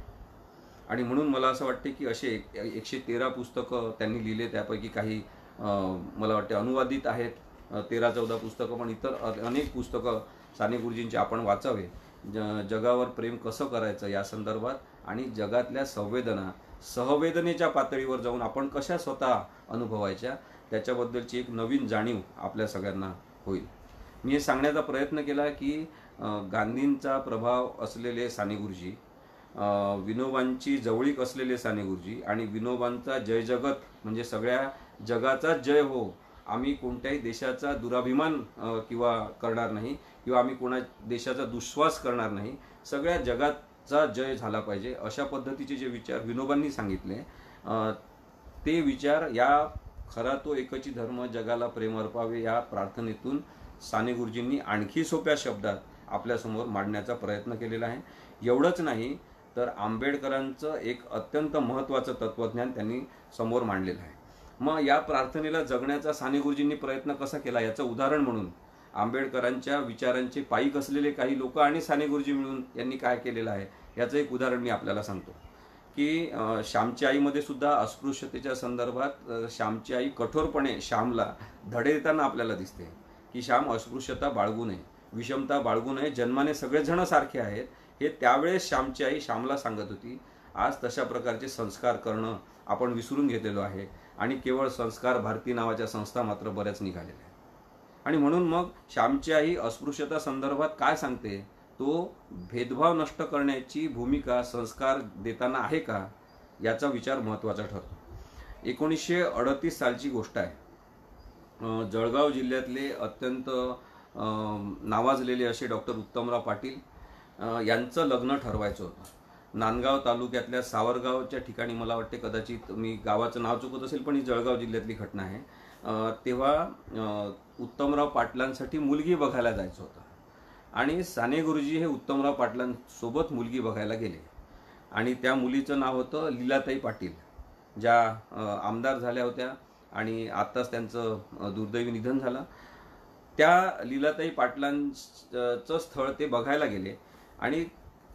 आणि म्हणून मला असं वाटते की असे एक- एकशे तेरा पुस्तकं त्यांनी लिहिले त्यापैकी काही मला वाटते अनुवादित आहेत तेरा चौदा पुस्तकं पण इतर अनेक पुस्तकं साने गुरुजींची आपण वाचावे ज जगावर प्रेम कसं करायचं या संदर्भात आणि जगातल्या संवेदना सहवेदनेच्या पातळीवर जाऊन आपण कशा स्वतः अनुभवायच्या त्याच्याबद्दलची एक नवीन जाणीव आपल्या सगळ्यांना होईल. मी हे सांगण्याचा प्रयत्न केला की गांधींचा प्रभाव असलेले साने गुरुजी विनोबांची जवळीक असलेले साने गुरुजी आणि विनोबांचा जय जगत म्हणजे सगळ्या जगाचा जय हो आम्ही कोणत्याही देशाचा दुराभिमान किंवा करणार नाही. किंवा आम्ही कोणा देशाचा दुश्वास करणार नाही सगळ्या जगाचा जय झाला पाहिजे अशा पद्धतीचे जे विचार विनोबांनी सांगितले ते विचार या खरा तो एकची धर्म जगाला प्रेम अर्पावे या प्रार्थनेतून साने गुरुजींनी आणखी सोप्या शब्दात आपल्यासमोर मांडण्याचा प्रयत्न केलेला आहे. एवढंच नाही तर आंबेडकरांचं एक अत्यंत महत्त्वाचं तत्वज्ञान त्यांनी समोर मांडलेलं आहे. मग या प्रार्थनेला जगण्याचा साने गुरुजींनी प्रयत्न कसा केला? याचं उदाहरण म्हणून आंबेडकरांच्या विचारांचे पायिक असलेले काही लोक आणि साने गुरुजी मिळून यांनी काय केलेलं आहे याचं एक उदाहरण मी आपल्याला सांगतो. की श्यामची आईमध्ये सुद्धा अस्पृश्यतेच्या संदर्भात श्यामची आई कठोरपणे श्यामला धडे देताना आपल्याला दिसते की श्याम अस्पृश्यता बाळगू नये विषमता बाळगू नये जन्माने सगळेजण सारखे आहेत हे त्यावेळेस श्यामची आई श्यामला सांगत होती आज तशा प्रकारचे संस्कार करणं आपण विसरून घेतलेलो आहे आणि केवळ संस्कार भारती नावाच्या संस्था मात्र बऱ्याच निघालेल्या आहेत. आणि म्हणून मग श्यामची आई अस्पृश्यता संदर्भात काय सांगते? तो भेदभाव नष्ट करण्याची भूमिका संस्कार देताना आहे का? याचा विचार महत्त्वाचा ठरतो. एकोणीसशे अडतीस सालची गोष्ट आहे. जळगाव जिल्ह्यातले अत्यंत नावाजलेले असे डॉक्टर उत्तमराव पाटील यांचं लग्न ठरवायचं होतं. नांदगाव तालुक्यातल्या सावरगावच्या ठिकाणी मला वाटते कदाचित मी गावाचं नाव चुकत असेल पण ही जळगाव जिल्ह्यातली घटना आहे. तेव्हा उत्तमराव पाटलांसाठी मुलगी बघायला जायचं होतं. आणि साने गुरुजी हे उत्तमराव पाटलांसोबत मुलगी बघायला गेले. आणि त्या मुलीचं नाव होतं लीलाताई पाटील ज्या आमदार झाल्या होत्या आणि आत्ताच त्यांचं दुर्दैवी निधन झालं. त्या लीलाताई पाटलांचं स्थळ ते बघायला गेले आणि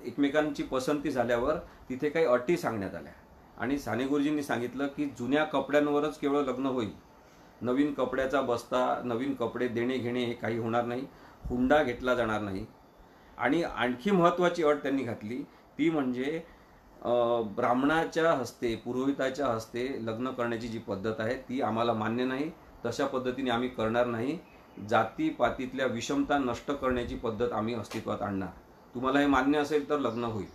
एकमेकांची पसंती झाल्यावर तिथे काही अटी सांगण्यात आल्या. आणि साने गुरुजींनी सांगितलं की जुन्या कपड्यांवरच केवळ लग्न होईल. नवीन कपड्याचा बस्ता नवीन कपडे देणे घेणे हे काही होणार नाही. हुंडा घेतला जाणार नाही. आणि आणखी महत्त्वाची अट त्यांनी घातली ती म्हणजे ब्राह्मणाच्या हस्ते पुरोहिताच्या हस्ते लग्न करण्याची जी पद्धत आहे ती आम्हाला मान्य नाही. तशा पद्धतीने आम्ही करणार नाही. जातीपातीतल्या विषमता नष्ट करण्याची पद्धत आम्ही अस्तित्वात आणणार. तुम्हाला हे मान्य असेल तर लग्न होईल.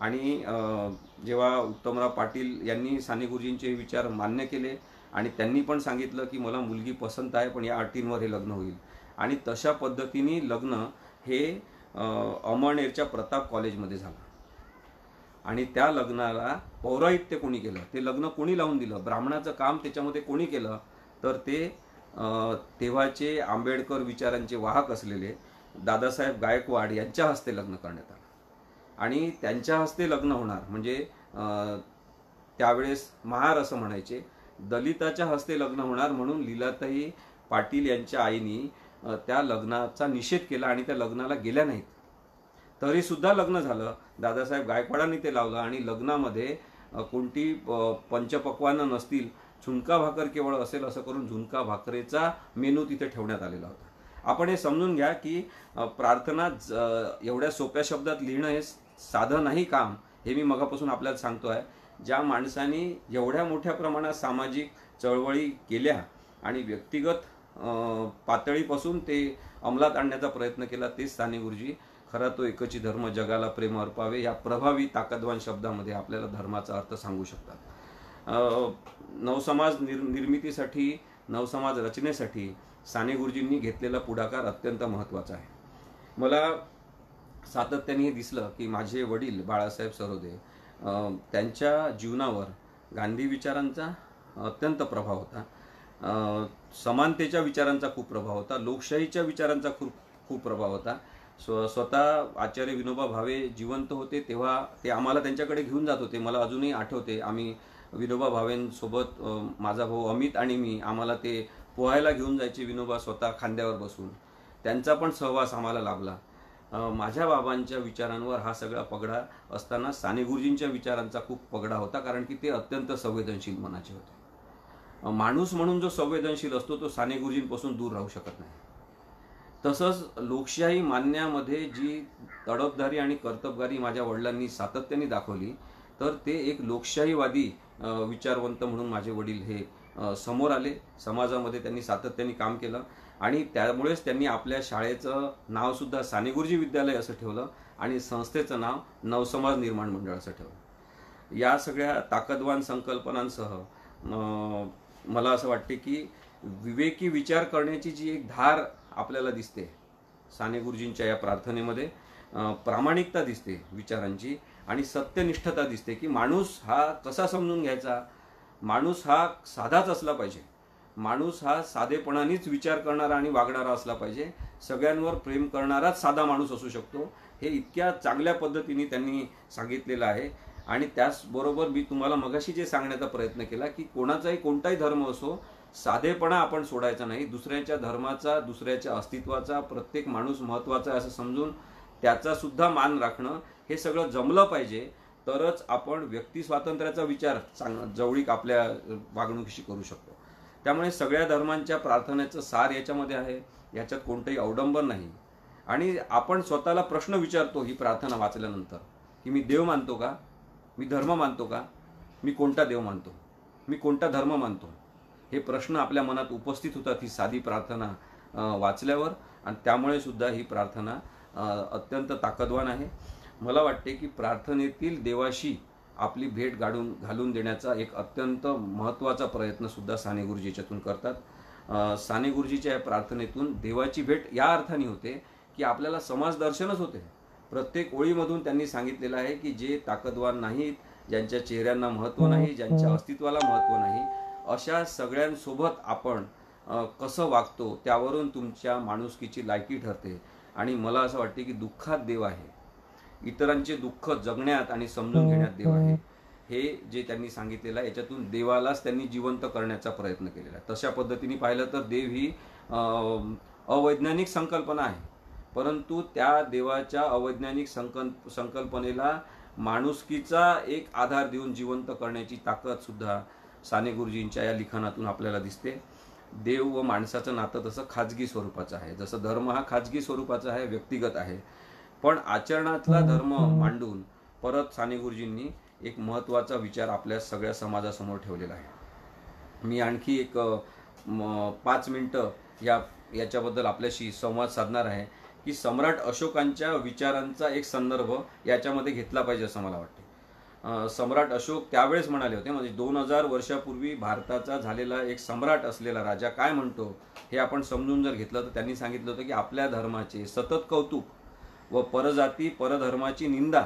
आणि जेव्हा उत्तमराव पाटील यांनी साने गुरुजींचे विचार मान्य केले आणि त्यांनी पण सांगितलं की मला मुलगी पसंत आहे पण या अटींवर हे लग्न होईल. आणि तशा पद्धतीने लग्न हे अमळनेरच्या प्रताप कॉलेजमध्ये झालं. आणि त्या लग्नाला पौराहित्य कोणी केलं? ते लग्न कोणी लावून दिलं? ब्राह्मणाचं काम त्याच्यामध्ये कोणी केलं? तर ते तेव्हाचे आंबेडकर विचारांचे वाहक असलेले दादासाहेब गायकवाड यांच्या हस्ते लग्न करण्यात आलं. आणि त्यांच्या हस्ते लग्न होणार. म्हणजे त्यावेळेस महार असं म्हणायचे दलिताच्या हस्ते लग्न होणार म्हणून लीलाताई पाटील यांच्या आईनी त्या लग्नाचा निषेध केला आणि त्या लग्नाला गेल्या नाहीत. तरी सुद्धा लग्न झालं. दादासाहेब गायकवाडांनी ते लावलं आणि लग्नामध्ये कोणती पंचपक्वानं नसतील झुणका भाकर केवळ असेल असं करून झुणका भाकरेचा मेनू तिथे ठेवण्यात आलेला होता. आपण हे समजून घ्या की प्रार्थना एवढ्या सोप्या शब्दात लिहिणं हे साधं नाही काम हे मी मगापासून आपल्याला सांगतो आहे ज्या माणसांनी एवढ्या मोठ्या प्रमाणात सामाजिक चळवळी केल्या आणि व्यक्तिगत पातळीपासून ते अंमलात आणण्याचा प्रयत्न केला तेच साने गुरुजी. खरा तो एकची धर्म जगाला प्रेम अर्पावे या प्रभावी ताकदवान शब्दामध्ये आपल्याला धर्माचा अर्थ सांगू शकतात. नवसमाज निर् निर्मितीसाठी नवसमाज रचनेसाठी साने गुरुजींनी घेतलेला पुढाकार अत्यंत महत्त्वाचा आहे. मला सातत्याने हे दिसलं की माझे वडील बाळासाहेब सरोदे त्यांच्या जीवनावर गांधी विचारांचा अत्यंत प्रभाव होता. समानतेच्या विचारांचा खूप प्रभाव होता. लोकशाहीच्या विचारांचा खूप खूप प्रभाव होता. स्व स्वतः आचार्य विनोबा भावे जिवंत होते तेव्हा ते आम्हाला त्यांच्याकडे घेऊन जात होते. मला अजूनही आठवते आम्ही विनोबा भावेंसोबत माझा भाऊ अमित आणि मी आम्हाला ते पोहायला घेऊन जायचे विनोबा स्वतः खांद्यावर बसून. त्यांचा पण सहवास आम्हाला लाभला. माझ्या बाबांच्या विचारांवर हा सगळा पगडा असताना साने गुरुजींच्या विचारांचा खूप पगडा होता कारण की ते अत्यंत संवेदनशील मनाचे होते. माणूस म्हणून जो संवेदनशील असतो तो साने गुरुजींपासून दूर राहू शकत नाही. तसंच लोकशाही मानण्यामध्ये जी तडफदारी आणि कर्तबगारी माझ्या वडिलांनी सातत्याने दाखवली तर ते एक लोकशाहीवादी विचारवंत म्हणून माझे वडील हे समोर आले. समाजामध्ये त्यांनी सातत्याने काम केलं. आणि त्यामुळेच त्यांनी आपल्या शाळेचं नावसुद्धा साने गुरुजी विद्यालय असं ठेवलं आणि संस्थेचं नाव नवसमाज निर्माण मंडळ असं ठेवलं. या सगळ्या ताकदवान संकल्पनांसह मला असं वाटते की विवेकी विचार करण्याची जी एक धार आपल्याला दिसते साने गुरुजींच्या या प्रार्थनेमध्ये प्रामाणिकता दिसते विचारांची आणि सत्यनिष्ठता दिसते की माणूस हा कसा समजून घ्यायचा? माणूस हा साधाच असला पाहिजे. माणूस हा साधेपणानेच विचार करणारा आणि वागणारा असला पाहिजे. सगळ्यांवर प्रेम करणाराच साधा माणूस असू शकतो. हे इतक्या चांगल्या पद्धतीने त्यांनी सांगितलेलं आहे. आणि त्याचबरोबर मी तुम्हाला मगाशी जे सांगण्याचा प्रयत्न केला की कोणाचाही कोणताही धर्म असो साधेपणा आपण सोडायचा नाही. दुसऱ्याच्या धर्माचा दुसऱ्याच्या अस्तित्वाचा प्रत्येक माणूस महत्त्वाचा आहे असं समजून त्याचा सुद्धा मान राखणं हे सगळं जमलं पाहिजे. तरच आपण व्यक्ती स्वातंत्र्याचा विचार चांग जवळीक आपल्या वागणुकीशी करू शकतो. त्यामुळे सगळ्या धर्मांच्या प्रार्थनेचं सार याच्यामध्ये आहे. याच्यात कोणतंही अवडंबन नाही. आणि आपण स्वतःला प्रश्न विचारतो ही प्रार्थना वाचल्यानंतर की मी देव मानतो का? मी धर्म मानतो का? मी कोणता देव मानतो? मी कोणता धर्म मानतो? हे प्रश्न आपल्या मनात उपस्थित होतात ही साधी प्रार्थना वाचल्यावर. आणि त्यामुळे सुद्धा ही प्रार्थना अत्यंत ताकदवान आहे. मला वाटते की प्रार्थनेतील देवाशी आपली भेट गाडून घालून देण्याचा एक अत्यंत महत्त्वाचा प्रयत्न सुद्धा साने गुरुजी याच्यातून करतात. साने गुरुजीच्या या प्रार्थनेतून देवाची भेट या अर्थाने होते की आपल्याला समाज दर्शनच होते. प्रत्येक ओळीमधून त्यांनी सांगितलेलं आहे की जे ताकदवान नाहीत ज्यांच्या चेहऱ्यांना महत्त्व नाही ज्यांच्या अस्तित्वाला महत्त्व नाही अशा सगळ्यांसोबत आपण कसं वागतो त्यावरून तुमच्या माणुसकीची लायकी ठरते. आणि मला असं वाटते की दुःखात देव आहे. इतरांचे दुःख जगण्यात आणि समजून घेण्यात देव आहे. हे जे त्यांनी सांगितलेलं आहे याच्यातून देवालाच त्यांनी जिवंत करण्याचा प्रयत्न केलेला आहे. तशा पद्धतीने पाहिलं तर देव ही अवैज्ञानिक संकल्पना आहे. परंतु त्या देवाच्या अवैज्ञानिक संकल्प संकल्पनेला माणुसकीचा एक आधार देऊन जिवंत करण्याची ताकद सुद्धा साने गुरुजींच्या या लिखाणातून आपल्याला दिसते. देव व माणसाचं नातं तसं खाजगी स्वरूपाचं आहे. जसं धर्म हा खाजगी स्वरूपाचा आहे व्यक्तिगत आहे. पण आचरणातला धर्म मांडून परत साने गुरुजींनी एक महत्त्वाचा विचार आपल्या सगळ्या समाजासमोर ठेवलेला आहे. मी आणखी एक पाच मिनटं या याच्याबद्दल आपल्याशी संवाद साधणार आहे की सम्राट अशोकांच्या विचारांचा एक संदर्भ याच्यामध्ये घेतला पाहिजे असं मला वाटते. सम्राट अशोक त्यावेळेस म्हणाले होते म्हणजे दोन हजार वर्षापूर्वी भारताचा झालेला एक सम्राट असलेला राजा काय म्हणतो हे आपण समजून जर घेतलं तर त्यांनी सांगितलं होतं की आपल्या धर्माचे सतत कौतुक व परजाती परधर्माची निंदा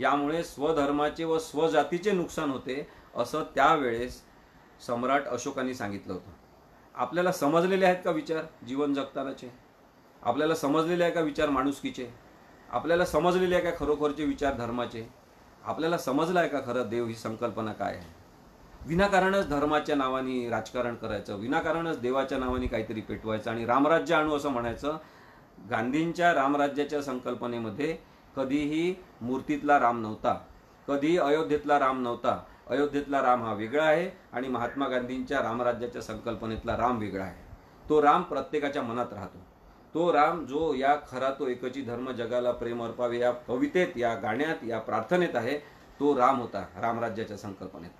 यामुळे स्वधर्माचे व स्वजातीचे नुकसान होते असं त्यावेळेस सम्राट अशोकांनी सांगितलं होतं. आपल्याला समजलेले आहेत का विचार जीवन जगतानाचे? आपल्याला समजलेले आहे का विचार माणुसकीचे? आपल्याला समजलेले आहे का खरोखरचे विचार धर्माचे? आपल्याला समजलं आहे का खरं देव ही संकल्पना काय आहे? विनाकारणच धर्माच्या नावाने राजकारण करायचं विनाकारणच देवाच्या नावाने काहीतरी पेटवायचं आणि रामराज्य आणू असं म्हणायचं गांधींच्या रामराज्याच्या संकल्पनेमध्ये कधीही मूर्तीतला राम नव्हता. कधीही अयोध्येतला राम नव्हता. अयोध्येतला राम हा वेगळा आहे आणि महात्मा गांधींच्या रामराज्याच्या संकल्पनेतला राम वेगळा आहे. तो राम प्रत्येकाच्या मनात राहतो. तो राम जो या खरा तो एकची धर्म जगाला प्रेम अर्पावे या कवितेत या गाण्यात या प्रार्थनेत आहे तो राम होता रामराज्याच्या संकल्पनेत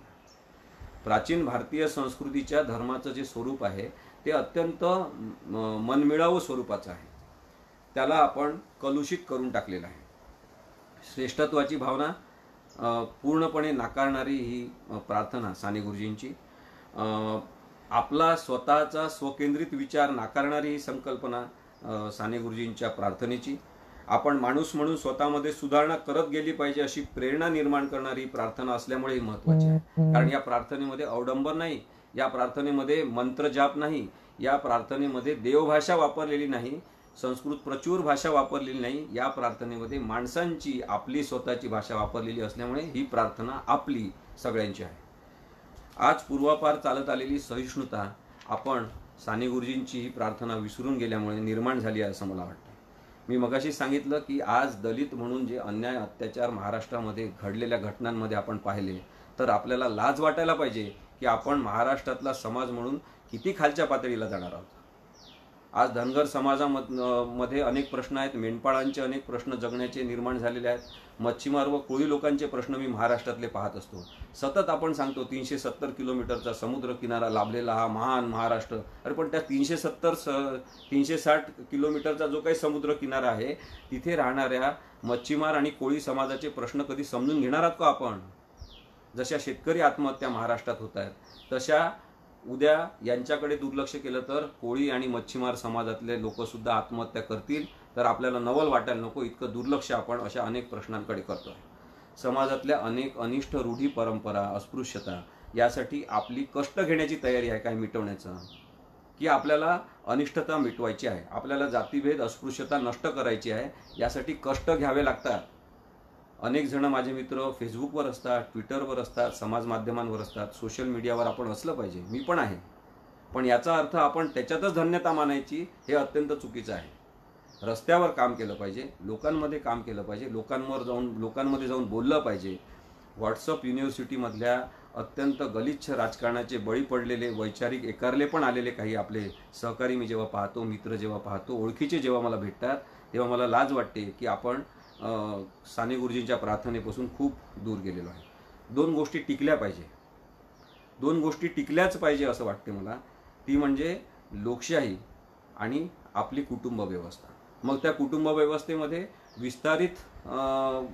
प्राचीन भारतीय संस्कृतीच्या धर्माचं जे स्वरूप आहे ते अत्यंत म- स्वरूपाचं आहे. त्याला आपण कलुषित करून टाकलेलं आहे. श्रेष्ठत्वाची भावना पूर्णपणे नाकारणारी ही प्रार्थना साने गुरुजींची. आपला स्वतःचा स्वकेंद्रित विचार नाकारणारी ही संकल्पना साने गुरुजींच्या प्रार्थनेची. आपण माणूस म्हणून स्वतःमध्ये सुधारणा करत गेली पाहिजे अशी प्रेरणा निर्माण करणारी प्रार्थना असल्यामुळे ही महत्वाची आहे. कारण या प्रार्थनेमध्ये अवडंबर नाही या प्रार्थनेमध्ये मंत्रजाप नाही या प्रार्थनेमध्ये देवभाषा वापरलेली नाही. संस्कृत प्रचूर भाषा वापरलेली नाही या प्रार्थनेमध्ये माणसांची आपली स्वतःची भाषा वापरलेली असल्यामुळे ही प्रार्थना आपली सगळ्यांची आहे. आज पूर्वापार चालत आलेली सहिष्णुता आपण साने गुरुजींची ही प्रार्थना विसरून गेल्यामुळे निर्माण झाली आहे असं मला वाटतं. मी मगाशी सांगितलं की आज दलित म्हणून जे अन्याय अत्याचार महाराष्ट्रामध्ये घडलेल्या घटनांमध्ये आपण पाहिले तर आपल्याला लाज वाटायला पाहिजे की आपण महाराष्ट्रातला समाज म्हणून किती खालच्या पातळीला जाणार आहोत. आज धनगर समाजामध्ये अनेक प्रश्न आहेत. मेंढपाळांचे अनेक प्रश्न जगण्याचे निर्माण झालेले आहेत. मच्छीमार व कोळी लोकांचे प्रश्न मी महाराष्ट्रातले पाहत असतो. सतत आपण सांगतो तीनशे सत्तर किलोमीटरचा समुद्र किनारा लाभलेला हा महान महाराष्ट्र. अरे पण त्या तीनशे सत्तर स तीनशे साठ किलोमीटरचा जो काही समुद्र किनारा आहे तिथे राहणाऱ्या मच्छीमार आणि कोळी समाजाचे प्रश्न कधी समजून घेणार आहात का आपण? जशा शेतकरी आत्महत्या महाराष्ट्रात होत आहेत तशा उद्या यांच्याकडे दुर्लक्ष केलं तर कोळी आणि मच्छीमार समाजातले लोक सुद्धा आत्महत्या करतील. तर आपल्याला नवल वाटायला नको इतकं दुर्लक्ष आपण अशा अनेक प्रश्नांकडे करतोय. समाजातल्या अनेक अनिष्ट रूढी परंपरा अस्पृश्यता यासाठी आपली कष्ट घेण्याची तयारी आहे काय मिटवण्याचं? की आपल्याला अनिष्टता मिटवायची आहे आपल्याला जातीभेद अस्पृश्यता नष्ट करायची आहे यासाठी कष्ट घ्यावे लागतात. अनेक जण माझे मित्र फेसबुकवर असतात ट्विटरवर असतात समाज माध्यमांवर असतात सोशल मीडियावर आपण असलं पाहिजे. मी पण आहे. पण याचा अर्थ आपण त्याच्यातच धन्यता मानायची हे अत्यंत चुकीचं आहे. रस्त्यावर काम केलं पाहिजे लोकांमध्ये काम केलं पाहिजे लोकांवर जाऊन लोकांमध्ये जाऊन बोललं पाहिजे. व्हॉट्सअप युनिव्हर्सिटीमधल्या अत्यंत गलिच्छ राजकारणाचे बळी पडलेले वैचारिक एकारले पण आलेले काही आपले सहकारी मी जेव्हा पाहतो मित्र जेव्हा पाहतो ओळखीचे जेव्हा मला भेटतात तेव्हा मला लाज वाटते की आपण साने गुरुजींच्या प्रार्थनेपासून खूप दूर गेलेलो आहे. दोन गोष्टी टिकल्या पाहिजे. दोन गोष्टी टिकल्याच पाहिजे असं वाटते मला. ती म्हणजे लोकशाही आणि आपली कुटुंब व्यवस्था. मग त्या कुटुंब व्यवस्थेमध्ये विस्तारित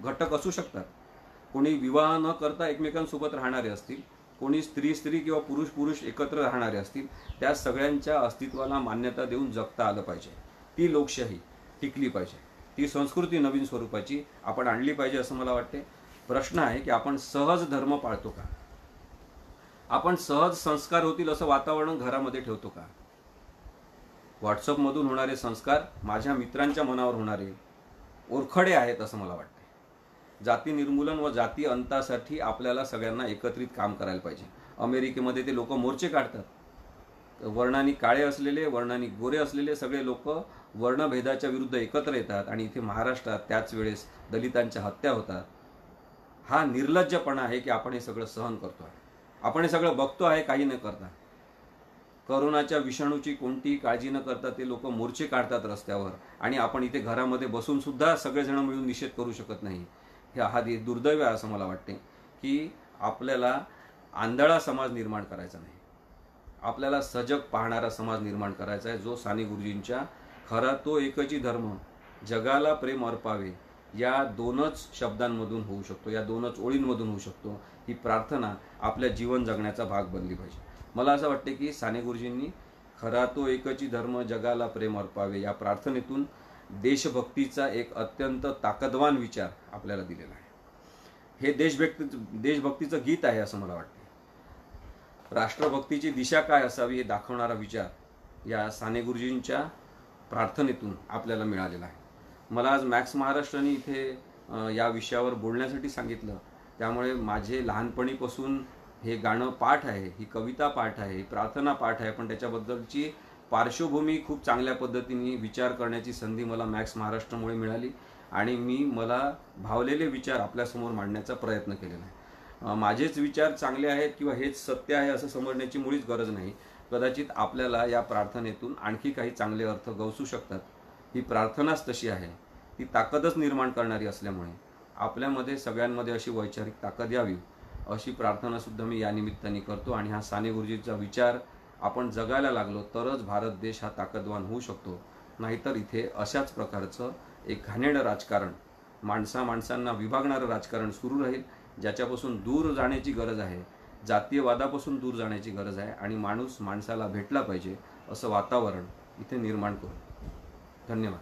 घटक असू शकतात. कोणी विवाह न करता एकमेकांसोबत राहणारे असतील. कोणी स्त्री स्त्री किंवा पुरुष पुरुष एकत्र राहणारे असतील. त्या सगळ्यांच्या अस्तित्वाला मान्यता देऊन जगता आलं पाहिजे. ती लोकशाही टिकली पाहिजे. ती संस्कृती नवीन स्वरूपाची आपण आणली पाहिजे असं मला वाटते. प्रश्न आहे की आपण सहज धर्म पाळतो का? आपण सहज संस्कार होतील असं वातावरण घरामध्ये ठेवतो का? व्हॉट्सअपमधून होणारे संस्कार माझ्या मित्रांच्या मनावर होणारे ओरखडे आहेत असं मला वाटते. जाती निर्मूलन व जाती अंतासाठी आपल्याला सगळ्यांना एकत्रित काम करायला पाहिजे. अमेरिकेमध्ये ते लोक मोर्चे काढतात. वर्णानी काळे असलेले वर्णाने गोरे असलेले सगळे लोक वर्णभेदाच्या विरुद्ध एकत्र येतात आणि इथे महाराष्ट्रात त्याच वेळेस दलितांच्या हत्या होतात. हा निर्लज्जपणा आहे की आपण हे सगळं सहन करतो आहे आपण हे सगळं बघतो आहे काही न करता. करोनाच्या विषाणूची कोणतीही काळजी न करता ते लोक मोर्चे काढतात रस्त्यावर आणि आपण इथे घरामध्ये बसून सुद्धा सगळेजण मिळून निषेध करू शकत नाही. हे हा दुर्दैव आहे असं मला वाटते की आपल्याला आंधळा समाज निर्माण करायचा नाही. आपल्याला सजग पाहणारा समाज निर्माण करायचा आहे जो साने गुरुजींच्या खरा तो एकची धर्म जगाला प्रेम अर्पावे या दोनच शब्दांमधून होऊ शकतो या दोनच ओळींमधून होऊ शकतो ही प्रार्थना आपल्या जीवन जगण्याचा भाग बनली पाहिजे. मला असं वाटते की साने गुरुजींनी खरा तो एकची धर्म जगाला प्रेम अर्पावे या प्रार्थनेतून देशभक्तीचा एक अत्यंत ताकदवान विचार आपल्याला दिलेला आहे. हे देशभक्ती देशभक्तीचं गीत आहे असं मला वाटतं. राष्ट्रभक्तीची दिशा काय असावी हे दाखवणारा विचार या साने गुरुजींच्या प्रार्थनेतून आपल्याला मिळालेला आहे. मला आज मॅक्स महाराष्ट्राने इथे या विषयावर बोलण्यासाठी सांगितलं. त्यामुळे माझे लहानपणीपासून हे गाणं पाठ आहे ही कविता पाठ आहे ही प्रार्थना पाठ आहे पण त्याच्याबद्दलची पार्श्वभूमी खूप चांगल्या पद्धतीने विचार करण्याची संधी मला मॅक्स महाराष्ट्रामुळे मिळाली आणि मी मला भावलेले विचार आपल्यासमोर मांडण्याचा प्रयत्न केलेला आहे. माझेच विचार चांगले आहेत किंवा हेच सत्य आहे असं समजण्याची मुळीच गरज नाही. कदाचित आपल्याला या प्रार्थनेतून आणखी काही चांगले अर्थ गवसू शकतात. ही प्रार्थनाच तशी आहे. ती ताकदच निर्माण करणारी असल्यामुळे आपल्यामध्ये सगळ्यांमध्ये अशी वैचारिक ताकद यावी. अशी प्रार्थनासुद्धा मी या निमित्ताने करतो आणि हा साने गुरुजीचा विचार आपण जगायला लागलो तरच भारत देश हा ताकदवान होऊ शकतो. नाहीतर इथे अशाच प्रकारचं एक घाणेडं राजकारण माणसा माणसांना विभागणारं राजकारण सुरू राहील. ज्याच्यापासून दूर जाण्याची गरज आहे जातीयवादापासून दूर जाण्याची गरज आहे आणि माणूस माणसाला भेटला पाहिजे असं वातावरण इथे निर्माण करू. धन्यवाद.